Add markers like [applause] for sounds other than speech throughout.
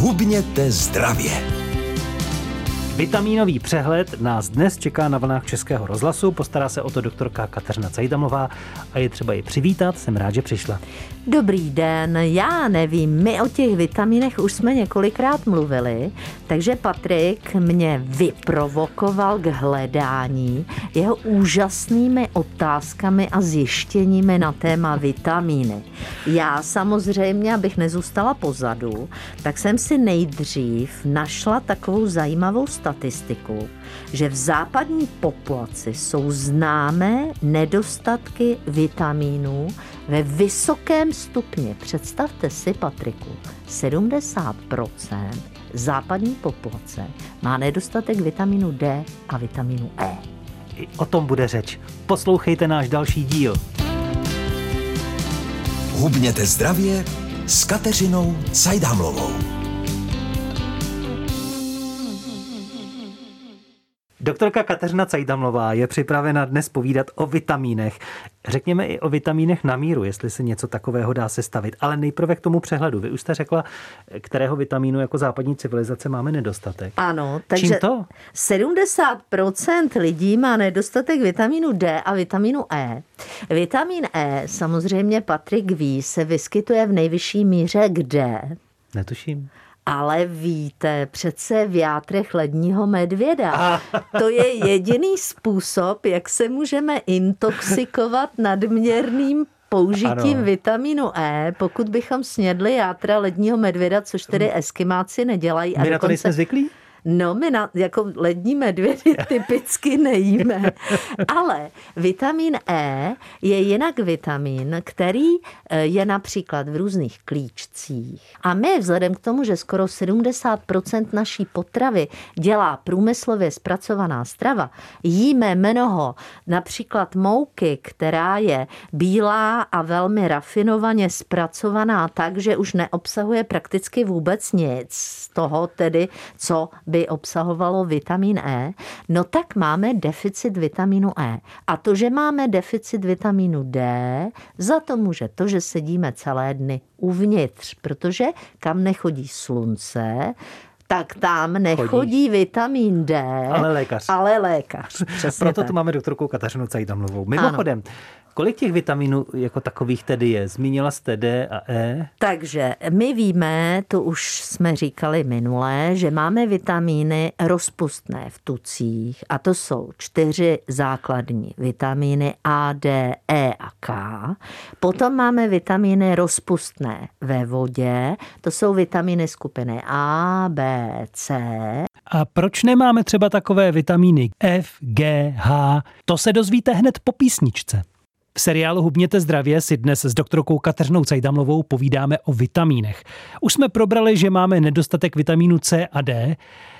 Hubněte zdravě. Vitamínový přehled nás dnes čeká na vlnách Českého rozhlasu. Postará se o to doktorka Kateřina Cajdamlová a je třeba ji přivítat. Jsem rád, že přišla. Dobrý den, já nevím, my o těch vitaminech už jsme několikrát mluvili, takže Patrik mě vyprovokoval k hledání jeho úžasnými otázkami a zjištěními na téma vitamíny. Já samozřejmě, abych nezůstala pozadu, tak jsem si nejdřív našla takovou zajímavou statistiku, že v západní populaci jsou známé nedostatky vitamínů ve vysokém stupni. Představte si, Patriku, 70% západní populace má nedostatek vitamínu D a vitamínu E. I o tom bude řeč. Poslouchejte náš další díl. Hubněte zdravě s Kateřinou Cajdámlovou. Doktorka Kateřina Cajdamlová je připravena dnes povídat o vitamínech. Řekněme i o vitamínech na míru, jestli se něco takového dá sestavit. Ale nejprve k tomu přehledu. Vy už jste řekla, kterého vitamínu jako západní civilizace máme nedostatek. Ano, takže Čím to? 70% lidí má nedostatek vitamínu D a vitamínu E. Vitamin E, samozřejmě Patrik ví, se vyskytuje v nejvyšší míře kde? Netuším. Ale víte, přece v játrech ledního medvěda. To je jediný způsob, jak se můžeme intoxikovat nadměrným použitím Ano. vitamínu E, pokud bychom snědli játra ledního medvěda, což tedy eskimáci nedělají. A My na to nejsme zvyklí? No, my na, jako lední medvědy [laughs] typicky nejíme. Ale vitamin E je jinak vitamin, který eh, je například v různých klíčcích. A my vzhledem k tomu, že skoro 70% naší potravy dělá průmyslově zpracovaná strava, jíme mnoho například mouky, která je bílá a velmi rafinovaně zpracovaná tak, že už neobsahuje prakticky vůbec nic z toho tedy, co by obsahovalo vitamin E, no tak máme deficit vitamínu E. A to, že máme deficit vitamínu D, za to může to, že sedíme celé dny uvnitř, protože kam nechodí slunce, tak tam nechodí vitamin D, Ale lékař. ale lékař. [laughs] Proto tak. tu máme doktorku Kateřinu Cajdamlovou. Mimochodem, kolik těch vitaminů jako takových tedy je? Zmínila jste D a E. Takže my víme, to už jsme říkali minule, že máme vitamíny rozpustné v tucích a to jsou čtyři základní vitamíny A, D, E a K. Potom máme vitamíny rozpustné ve vodě, to jsou vitamíny skupiny A, B, C. A proč nemáme třeba takové vitamíny F, G, H? To se dozvíte hned po písničce. V seriálu Hubněte zdravě si dnes s doktorkou Kateřinou Cajdamlovou povídáme o vitamínech. Už jsme probrali, že máme nedostatek vitamínu C a D.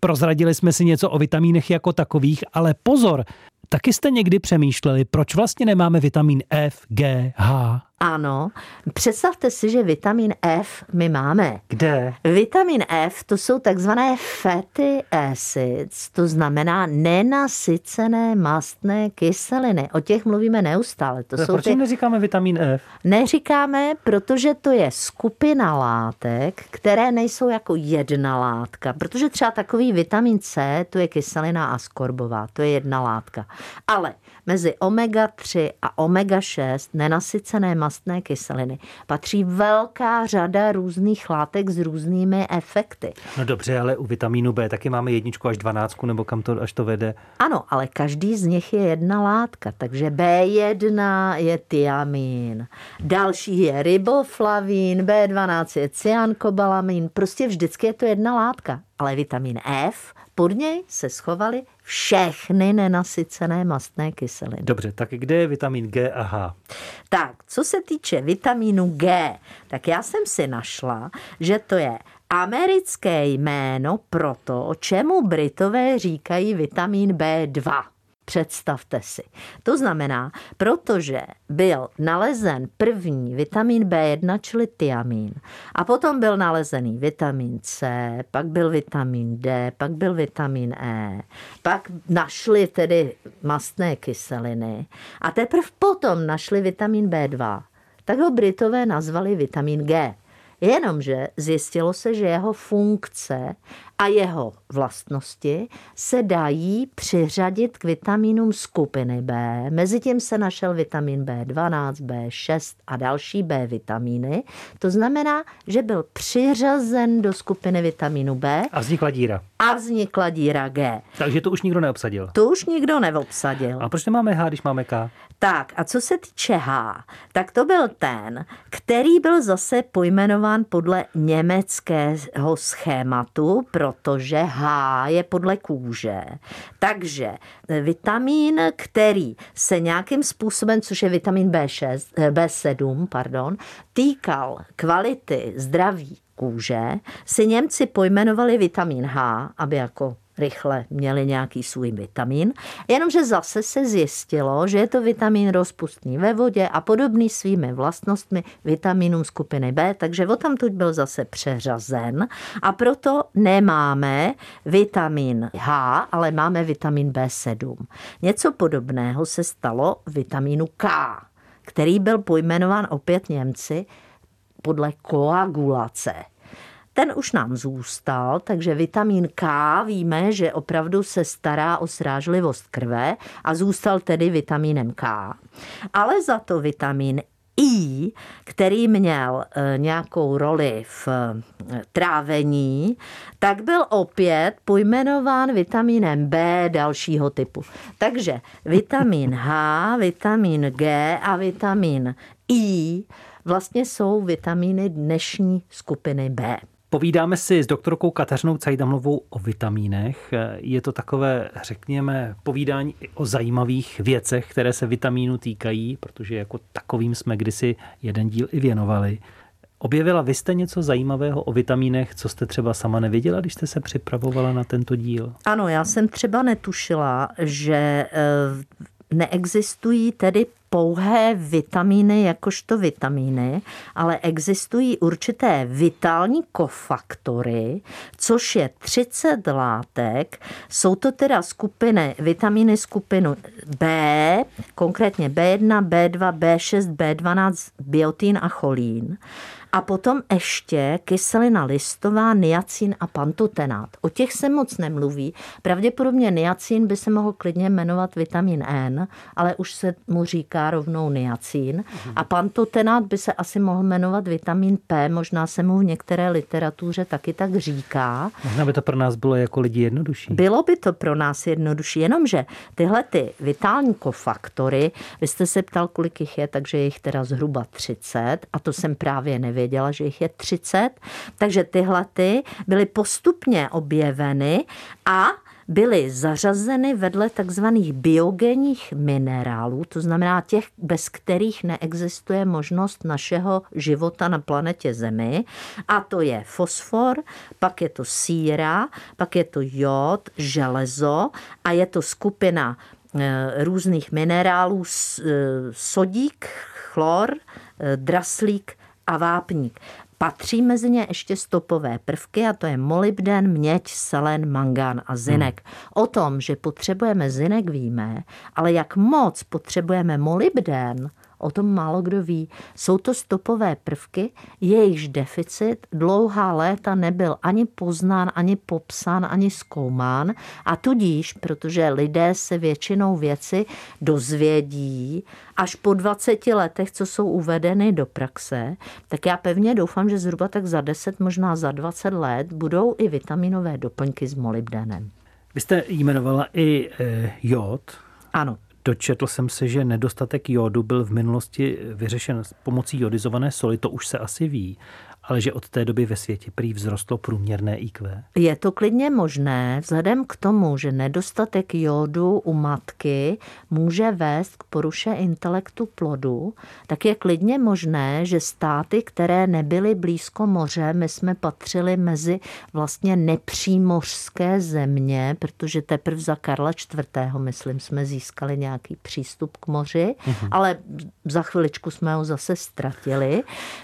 Prozradili jsme si něco o vitamínech jako takových, ale pozor, taky jste někdy přemýšleli, proč vlastně nemáme vitamin F, G, H? Ano, představte si, že vitamin F my máme. Kde? Vitamin F to jsou takzvané fatty acids, to znamená nenasycené mastné kyseliny. O těch mluvíme neustále. To jsou Proč ty... neříkáme vitamin F? Neříkáme, protože to je skupina látek, které nejsou jako jedna látka. Protože třeba takový vitamin C, to je kyselina askorbová, to je jedna látka. Ale mezi omega-3 a omega-6 nenasycené mastné kyseliny patří velká řada různých látek s různými efekty. No dobře, ale u vitamínu B taky máme jedničku až dvanáctku, nebo kam to až to vede. Ano, ale každý z nich je jedna látka, takže B1 je tiamin, další je riboflavín, B12 je cyankobalamin, prostě vždycky je to jedna látka. Ale vitamin F, pod něj se schovaly všechny nenasycené mastné kyseliny. Dobře, tak kde je vitamin G a H? Tak, co se týče vitamínu G, tak já jsem si našla, že to je americké jméno pro to, čemu Britové říkají vitamin B2. Představte si. To znamená, protože byl nalezen první vitamin B1, čili tiamin, a potom byl nalezený vitamin C, pak byl vitamin D, pak byl vitamin E, pak našli tedy mastné kyseliny a teprve potom našli vitamin B2. Tak ho Britové nazvali vitamin G. Jenomže zjistilo se, že jeho funkce a jeho vlastnosti se dají přiřadit k vitamínům skupiny B. Mezitím se našel vitamin B12, B6 a další B vitamíny. To znamená, že byl přiřazen do skupiny vitamínu B. A vznikla díra. A vznikla díra G. Takže to už nikdo neobsadil. To už nikdo neobsadil. A proč nemáme H, když máme K? Tak a co se týče H, tak to byl ten, který byl zase pojmenován podle německého schématu, protože H je podle kůže. Takže vitamín, který se nějakým způsobem, což je vitamin B6, B7, pardon, týkal kvality zdraví kůže, si Němci pojmenovali vitamin H, aby jako rychle měli nějaký svůj vitamin, jenomže zase se zjistilo, že je to vitamin rozpustný ve vodě a podobný svými vlastnostmi vitaminům skupiny B, takže o tam tuď byl zase přeřazen a proto nemáme vitamin H, ale máme vitamin B7. Něco podobného se stalo vitamínu K, který byl pojmenován opět Němci podle koagulace ten už nám zůstal, takže vitamin K víme, že opravdu se stará o srážlivost krve a zůstal tedy vitaminem K. Ale za to vitamin I, který měl e, nějakou roli v e, trávení, tak byl opět pojmenován vitaminem B dalšího typu. Takže vitamin H, vitamin G a vitamin I vlastně jsou vitamíny dnešní skupiny B. Povídáme si s doktorkou Kateřinou Cajdamlovou o vitamínech. Je to takové, řekněme, povídání o zajímavých věcech, které se vitamínu týkají, protože jako takovým jsme kdysi jeden díl i věnovali. Objevila vy jste něco zajímavého o vitamínech, co jste třeba sama nevěděla, když jste se připravovala na tento díl? Ano, já jsem třeba netušila, že eh, neexistují tedy pouhé vitamíny jakožto vitamíny, ale existují určité vitální kofaktory, což je 30 látek. Jsou to teda skupiny, vitamíny skupinu B, konkrétně B1, B2, B6, B12, biotín a cholín. A potom ještě kyselina listová, niacin a pantotenát. O těch se moc nemluví. Pravděpodobně niacin by se mohl klidně jmenovat vitamin N, ale už se mu říká rovnou niacin. A pantotenát by se asi mohl jmenovat vitamin P, možná se mu v některé literatuře taky tak říká. Možná by to pro nás bylo jako lidi jednodušší. Bylo by to pro nás jednodušší, jenomže tyhle ty vitální kofaktory, vy jste se ptal, kolik jich je, takže je jich teda zhruba 30 a to jsem právě nevěděl nevěděla, že jich je 30. Takže tyhle ty byly postupně objeveny a byly zařazeny vedle takzvaných biogenních minerálů, to znamená těch, bez kterých neexistuje možnost našeho života na planetě Zemi. A to je fosfor, pak je to síra, pak je to jod, železo a je to skupina eh, různých minerálů, eh, sodík, chlor, eh, draslík a vápník. Patří mezi ně ještě stopové prvky a to je molybden, měď, selen, mangán a zinek. Hmm. O tom, že potřebujeme zinek víme, ale jak moc potřebujeme molybden, O tom málo kdo ví. Jsou to stopové prvky, jejichž deficit dlouhá léta nebyl ani poznán, ani popsán, ani zkoumán a tudíž, protože lidé se většinou věci dozvědí až po 20 letech, co jsou uvedeny do praxe, tak já pevně doufám, že zhruba tak za 10, možná za 20 let budou i vitaminové doplňky s molybdenem. Vy jste jmenovala i e, jod. Ano. Dočetl jsem se, že nedostatek jodu byl v minulosti vyřešen pomocí jodizované soli, to už se asi ví ale že od té doby ve světě prý vzrostlo průměrné IQ? Je to klidně možné, vzhledem k tomu, že nedostatek jodu u matky může vést k poruše intelektu plodu, tak je klidně možné, že státy, které nebyly blízko moře, my jsme patřili mezi vlastně nepřímořské země, protože teprve za Karla IV. myslím, jsme získali nějaký přístup k moři, mhm. ale za chviličku jsme ho zase ztratili.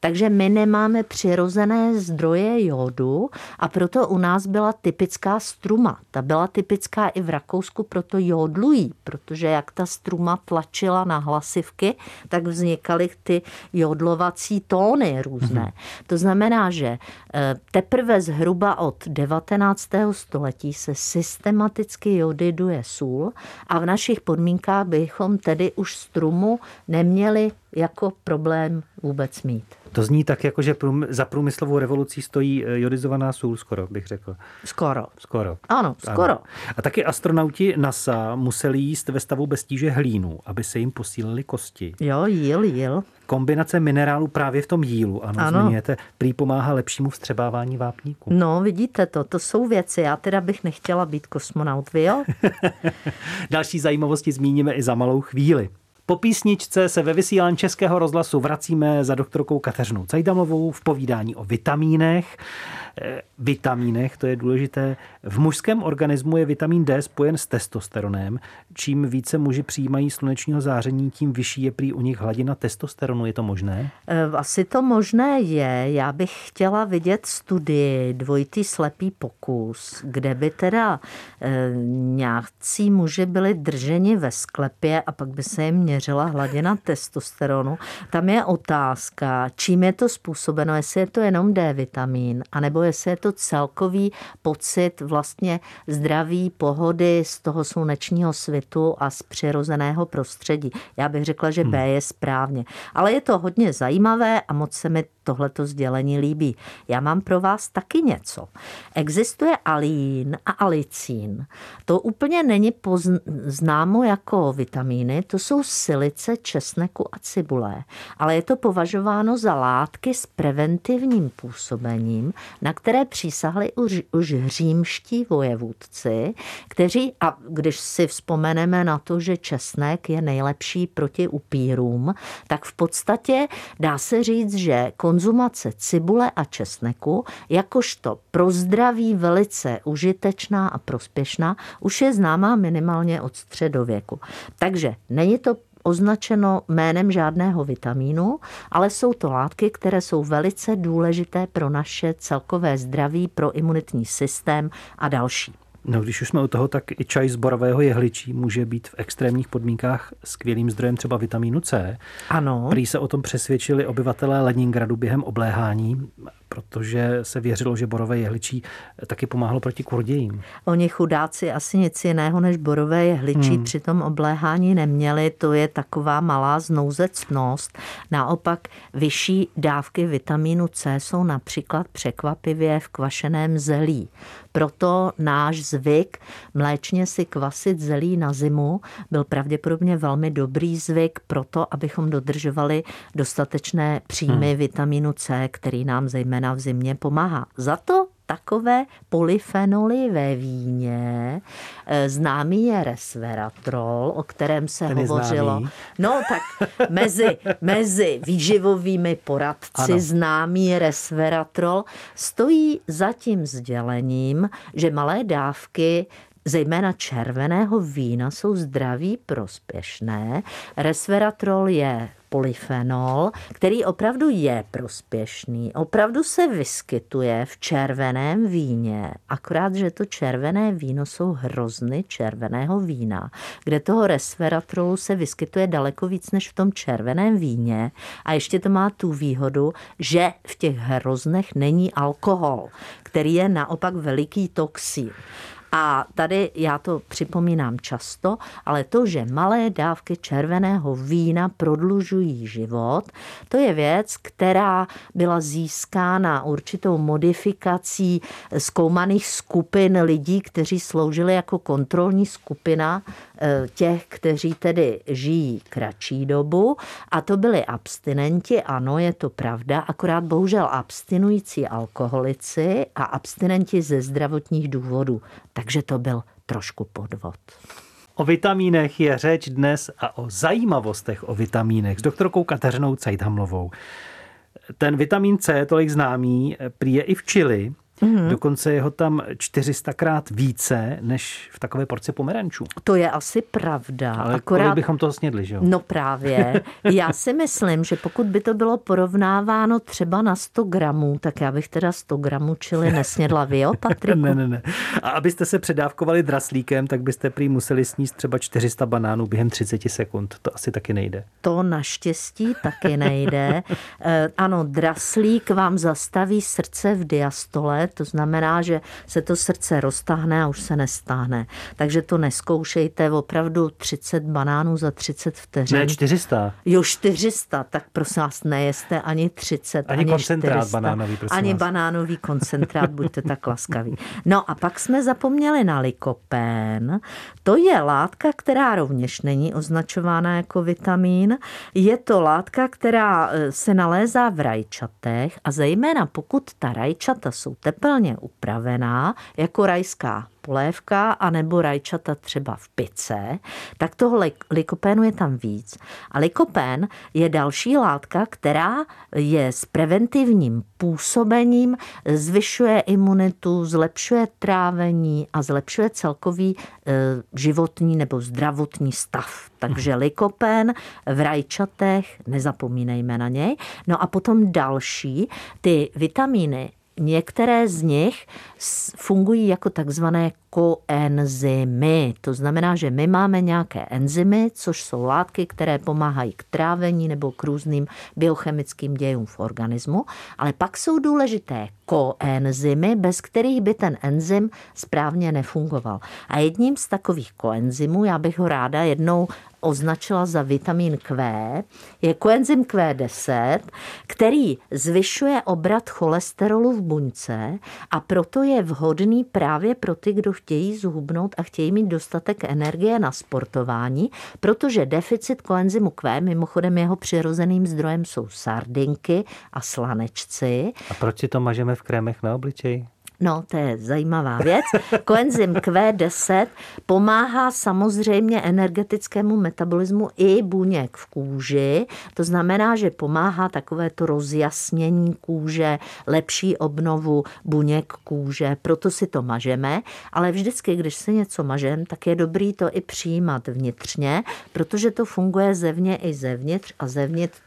Takže my nemáme při přirozené zdroje jodu a proto u nás byla typická struma. Ta byla typická i v Rakousku, proto jodlují, protože jak ta struma tlačila na hlasivky, tak vznikaly ty jodlovací tóny různé. Mm-hmm. To znamená, že eh, teprve zhruba od 19. století se systematicky jodiduje sůl a v našich podmínkách bychom tedy už strumu neměli jako problém vůbec mít. To zní tak, jako že za průmyslovou revolucí stojí eh, jodizovaná sůl, skoro bych řekl. Skoro. Skoro. Ano, skoro. Ano. A taky astronauti NASA museli jíst ve stavu bez tíže hlínu, aby se jim posílily kosti. Jo, jíl, jíl. Kombinace minerálů právě v tom jílu, ano, ano. zmiňujete, prý pomáhá lepšímu vstřebávání vápníku. No, vidíte to, to jsou věci. Já teda bych nechtěla být kosmonaut, vy jo? [laughs] Další zajímavosti zmíníme i za malou chvíli. Po písničce se ve vysílání Českého rozhlasu vracíme za doktorkou Kateřinou Cajdamovou v povídání o vitamínech. Eh, vitamínech, to je důležité. V mužském organismu je vitamin D spojen s testosteronem. Čím více muži přijímají slunečního záření, tím vyšší je prý u nich hladina testosteronu. Je to možné? Eh, asi to možné je. Já bych chtěla vidět studii, dvojitý slepý pokus, kde by teda e, nějací muži byli drženi ve sklepě a pak by se jim měřila hladina testosteronu. Tam je otázka, čím je to způsobeno, jestli je to jenom D vitamin, anebo jestli je to celkový pocit vlastně zdraví, pohody z toho slunečního svitu a z přirozeného prostředí. Já bych řekla, že B hmm. je správně. Ale je to hodně zajímavé a moc se mi tohleto sdělení líbí. Já mám pro vás taky něco. Existuje alín a alicín. To úplně není známo jako vitamíny, to jsou silice česneku a cibule, ale je to považováno za látky s preventivním působením, na které přísahli už, už římští vojevůdci, kteří, a když si vzpomeneme na to, že česnek je nejlepší proti upírům, tak v podstatě dá se říct, že konzumace cibule a česneku, jakožto pro zdraví velice užitečná a prospěšná, už je známá minimálně od středověku. Takže není to označeno jménem žádného vitamínu, ale jsou to látky, které jsou velice důležité pro naše celkové zdraví, pro imunitní systém a další. No, když už jsme u toho, tak i čaj z borového jehličí může být v extrémních podmínkách skvělým zdrojem třeba vitamínu C. Ano. Prý se o tom přesvědčili obyvatelé Leningradu během obléhání protože se věřilo, že borové jehličí taky pomáhalo proti kurdějím. Oni chudáci asi nic jiného než borové jehličí hmm. při tom obléhání neměli. To je taková malá znouzecnost. Naopak vyšší dávky vitamínu C jsou například překvapivě v kvašeném zelí. Proto náš zvyk mléčně si kvasit zelí na zimu byl pravděpodobně velmi dobrý zvyk proto, abychom dodržovali dostatečné příjmy hmm. vitamínu C, který nám zejména v zimě pomáhá. Za to takové polyfenoly ve víně. E, známý je resveratrol, o kterém se Ten hovořilo. No tak mezi, mezi výživovými poradci ano. známý resveratrol stojí za tím sdělením, že malé dávky zejména červeného vína jsou zdraví prospěšné. Resveratrol je polyfenol, který opravdu je prospěšný, opravdu se vyskytuje v červeném víně, akorát, že to červené víno jsou hrozny červeného vína, kde toho resveratrolu se vyskytuje daleko víc než v tom červeném víně a ještě to má tu výhodu, že v těch hroznech není alkohol, který je naopak veliký toxín. A tady já to připomínám často, ale to, že malé dávky červeného vína prodlužují život, to je věc, která byla získána určitou modifikací zkoumaných skupin lidí, kteří sloužili jako kontrolní skupina eh, těch, kteří tedy žijí kratší dobu. A to byli abstinenti, ano, je to pravda, akorát bohužel abstinující alkoholici a abstinenti ze zdravotních důvodů. Takže to byl trošku podvod. O vitamínech je řeč dnes a o zajímavostech o vitamínech s doktorkou Kateřinou Cajdhamlovou. Ten vitamin C, tolik známý, prý je i v čili, Mm-hmm. Dokonce je ho tam 400krát více než v takové porci pomerančů. To je asi pravda. Ale Akorát... bychom toho snědli, že jo? No právě. [laughs] Já si myslím, že pokud by to bylo porovnáváno třeba na 100 gramů, tak já bych teda 100 gramů čili nesnědla vy, jo, Patriku? [laughs] ne, ne, ne. A abyste se předávkovali draslíkem, tak byste prý museli sníst třeba 400 banánů během 30 sekund. To asi taky nejde. To naštěstí taky nejde. [laughs] Eh, ano, draslík vám zastaví srdce v diastole, to znamená, že se to srdce roztáhne a už se nestáhne. Takže to neskoušejte opravdu 30 banánů za 30 vteřin. Ne, 400. Jo, 400, tak prosím vás, nejeste ani 30, ani, ani koncentrát 400, banánový, prosím Ani vás. banánový koncentrát, buďte tak laskaví. No a pak jsme zapomněli na likopén. To je látka, která rovněž není označována jako vitamín. Je to látka, která e, se nalézá v rajčatech a zejména pokud ta rajčata jsou tepelně upravená, jako rajská polévka a nebo rajčata třeba v pice, tak toho likopénu je tam víc. A likopén je další látka, která je s preventivním působením, zvyšuje imunitu, zlepšuje trávení a zlepšuje celkový e, životní nebo zdravotní stav. Takže likopén v rajčatech, nezapomínejme na něj. No a potom další, ty vitamíny Některé z nich fungují jako takzvané koenzymy. To znamená, že my máme nějaké enzymy, což jsou látky, které pomáhají k trávení nebo k různým biochemickým dějům v organismu, ale pak jsou důležité koenzymy, bez kterých by ten enzym správně nefungoval. A jedním z takových koenzymů, já bych ho ráda jednou označila za vitamin Q, je koenzym Q10, který zvyšuje obrat cholesterolu v buňce a proto je vhodný právě pro ty, kdo chtějí zhubnout a chtějí mít dostatek energie na sportování, protože deficit koenzymu Q, mimochodem jeho přirozeným zdrojem jsou sardinky a slanečci. A proč si to mažeme v krémech na obličeji? No, to je zajímavá věc. Koenzym Q10 pomáhá samozřejmě energetickému metabolismu i buněk v kůži. To znamená, že pomáhá takové to rozjasnění kůže, lepší obnovu buněk kůže. Proto si to mažeme, ale vždycky, když si něco mažem, tak je dobrý to i přijímat vnitřně, protože to funguje zevně i zevnitř a zevnitř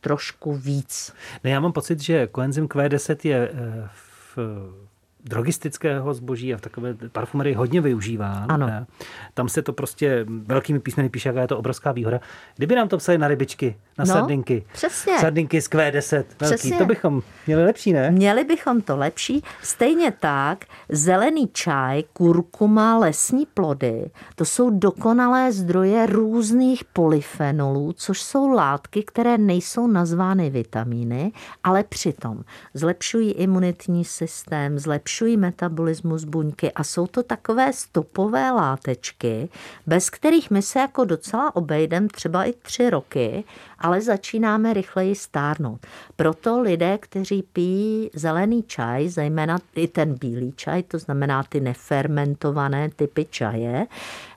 trošku víc. Ne, já mám pocit, že koenzym Q10 je eh, v drogistického zboží a v takové parfumerii hodně využívá. Ano. Ne? Tam se to prostě velkými písmeny píše, jaká je to obrovská výhoda. Kdyby nám to psali na rybičky, na no, sardinky. Přesně. Sardinky z Q10 velký, přesně. to bychom měli lepší, ne? Měli bychom to lepší. Stejně tak zelený čaj, kurkuma, lesní plody, to jsou dokonalé zdroje různých polyfenolů, což jsou látky, které nejsou nazvány vitamíny, ale přitom zlepšují imunitní systém, zlepšují zlepšují metabolismus buňky a jsou to takové stopové látečky, bez kterých my se jako docela obejdeme třeba i tři roky, ale začínáme rychleji stárnout. Proto lidé, kteří pijí zelený čaj, zejména i ten bílý čaj, to znamená ty nefermentované typy čaje,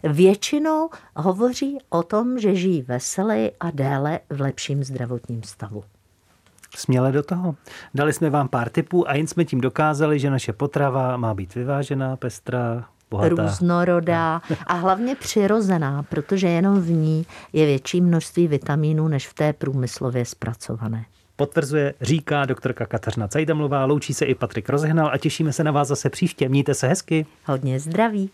většinou hovoří o tom, že žijí veseleji a déle v lepším zdravotním stavu. Směle do toho. Dali jsme vám pár tipů a jen jsme tím dokázali, že naše potrava má být vyvážená, pestrá, bohatá. Různorodá a hlavně přirozená, protože jenom v ní je větší množství vitamínů než v té průmyslově zpracované. Potvrzuje, říká doktorka Kateřina Cajdamlová, loučí se i Patrik Rozehnal a těšíme se na vás zase příště. Mějte se hezky. Hodně zdraví.